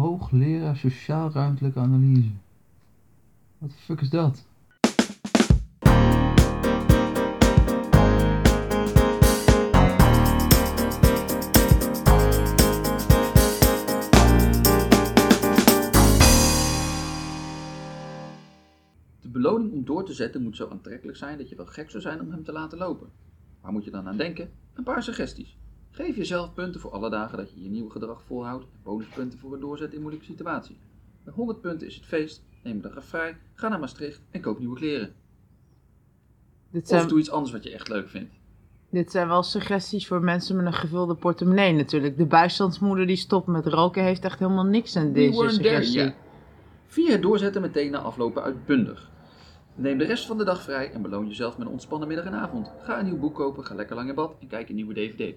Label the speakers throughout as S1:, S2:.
S1: Hoogleraar sociaal-ruimtelijke analyse. Wat de fuck is dat?
S2: De beloning om door te zetten moet zo aantrekkelijk zijn dat je wel gek zou zijn om hem te laten lopen. Waar moet je dan aan denken? Een paar suggesties. Geef jezelf punten voor alle dagen dat je je nieuwe gedrag volhoudt en bonuspunten voor het doorzetten in moeilijke situatie. Bij 100 punten is het feest, neem een dag vrij, ga naar Maastricht en koop nieuwe kleren.
S3: Dit
S2: Of
S3: zijn,
S2: doe iets anders wat je echt leuk vindt.
S3: dit zijn wel suggesties voor mensen met een gevulde portemonnee natuurlijk. De bijstandsmoeder die stopt met roken heeft echt helemaal niks aan
S2: We
S3: deze
S2: there
S3: suggestie.
S2: yet. Vier het doorzetten meteen na aflopen uitbundig. Neem de rest van de dag vrij en beloon jezelf met een ontspannen middag en avond. Ga een nieuw boek kopen, ga lekker lang in bad en kijk een nieuwe DVD.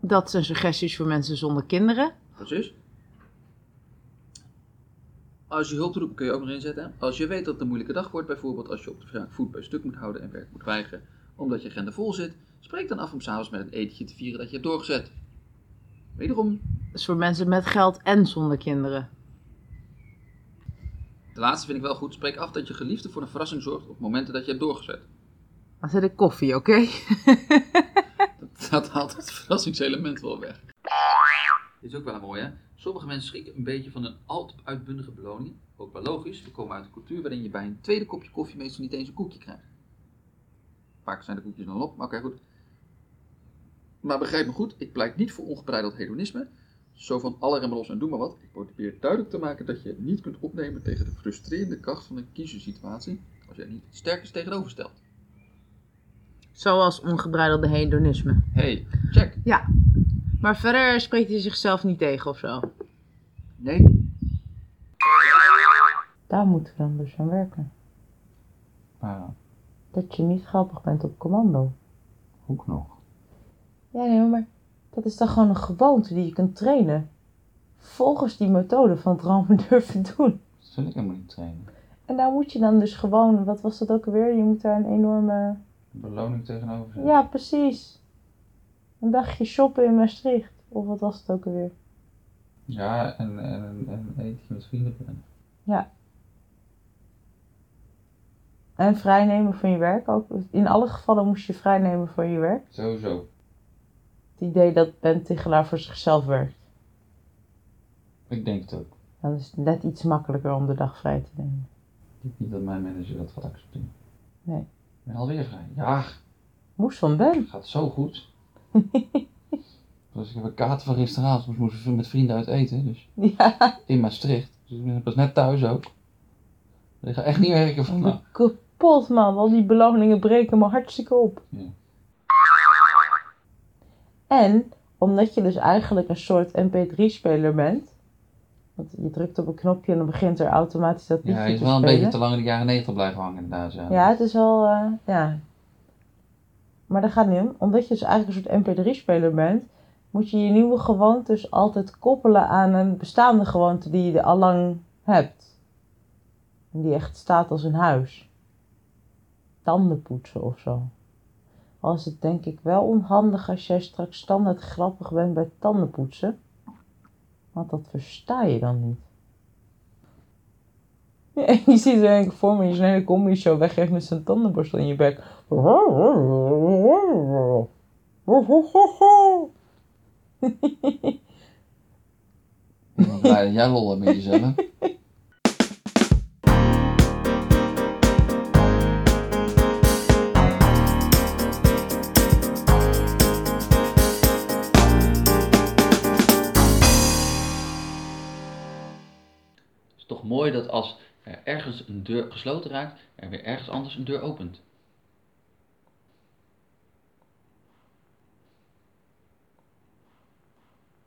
S3: Dat zijn suggesties voor mensen zonder kinderen.
S2: Precies. Als je hulp te roepen kun je ook nog inzetten. Als je weet dat het een moeilijke dag wordt, bijvoorbeeld als je op de zaak voet bij stuk moet houden en werk moet weigeren omdat je agenda vol zit, spreek dan af om s'avonds met een etentje te vieren dat je hebt doorgezet. Wederom,
S3: Dat is voor mensen met geld en zonder kinderen.
S2: de laatste vind ik wel goed, spreek af dat je geliefde voor een verrassing zorgt op momenten dat je hebt doorgezet.
S3: Dan zet ik koffie, oké?
S2: dat haalt het verrassingselement wel weg. Dit is ook wel een mooie, hè? Sommige mensen schrikken een beetje van een al uitbundige beloning. Ook wel logisch, we komen uit een cultuur waarin je bij een tweede kopje koffie meestal niet eens een koekje krijgt. Vaak zijn de koekjes dan op, maar oké, goed. Maar begrijp me goed, ik pleit niet voor ongebreideld hedonisme. Zo van alle remmen los en doe maar wat. Ik probeer duidelijk te maken dat je het niet kunt opnemen tegen de frustrerende kracht van een kiezerssituatie als je er niet het sterkst tegenover stelt.
S3: Zoals ongebreidelde hedonisme.
S2: Hey, check.
S3: Ja. Maar verder spreekt hij zichzelf niet tegen of zo.
S2: Nee,
S3: Daar moeten we dan dus aan werken.
S1: Ah,
S3: Dat je niet grappig bent op commando.
S1: ook nog.
S3: Ja, nee, maar dat is dan gewoon een gewoonte die je kunt trainen. Volgens die methode van het durven doen.
S1: Dat wil ik helemaal niet trainen.
S3: En daar moet je dan dus gewoon, wat was dat ook alweer? Je moet daar een enorme...
S1: Beloning tegenover.
S3: Ja, precies. Een dagje shoppen in Maastricht. Of wat was het ook alweer?
S1: Ja, en, en, en, en een etentje met vrienden brengen.
S3: En vrijnemen van je werk ook. In alle gevallen moest je vrijnemen van je werk.
S1: Sowieso.
S3: Het idee dat Ben Tichelaar voor zichzelf werkt.
S1: Ik denk het ook.
S3: Dan is het net iets makkelijker om de dag vrij te nemen.
S1: Ik denk niet dat mijn manager dat gaat accepteren.
S3: Nee.
S1: Ik ben alweer vrij. Ja,
S3: Moest van Ben.
S1: gaat zo goed. dus ik heb een kaart van gisteravond. Dus moesten met vrienden uit eten. Dus
S3: Ja.
S1: in Maastricht. Dus ik ben pas net thuis ook. Ik ga echt niet werken vandaag.
S3: Kapot man, al die beloningen breken me hartstikke op.
S1: Ja.
S3: En omdat je dus eigenlijk een soort mp3-speler bent. Want je drukt op een knopje en dan begint er automatisch dat liedje
S1: Ja, hij is wel een beetje te lang in de jaren 90 blijven hangen inderdaad. Ja,
S3: Ja, het is wel, eh, ja. Maar dat gaat niet om. Omdat je dus eigenlijk een soort mp3-speler bent, moet je je nieuwe gewoontes altijd koppelen aan een bestaande gewoonte die je al lang hebt. En die echt staat als een huis. Tanden poetsen of zo. Al is het denk ik wel onhandig als jij straks standaard grappig bent bij tanden poetsen. Want dat versta je dan niet. Ja, en je ziet er eigenlijk voor me je zo'n hele comedy show weggeeft met zijn tandenborstel in je bek.
S1: Ik ben blij dat jij lol hebt met jezelf.
S2: Mooi dat als er ergens een deur gesloten raakt, er weer ergens anders een deur opent.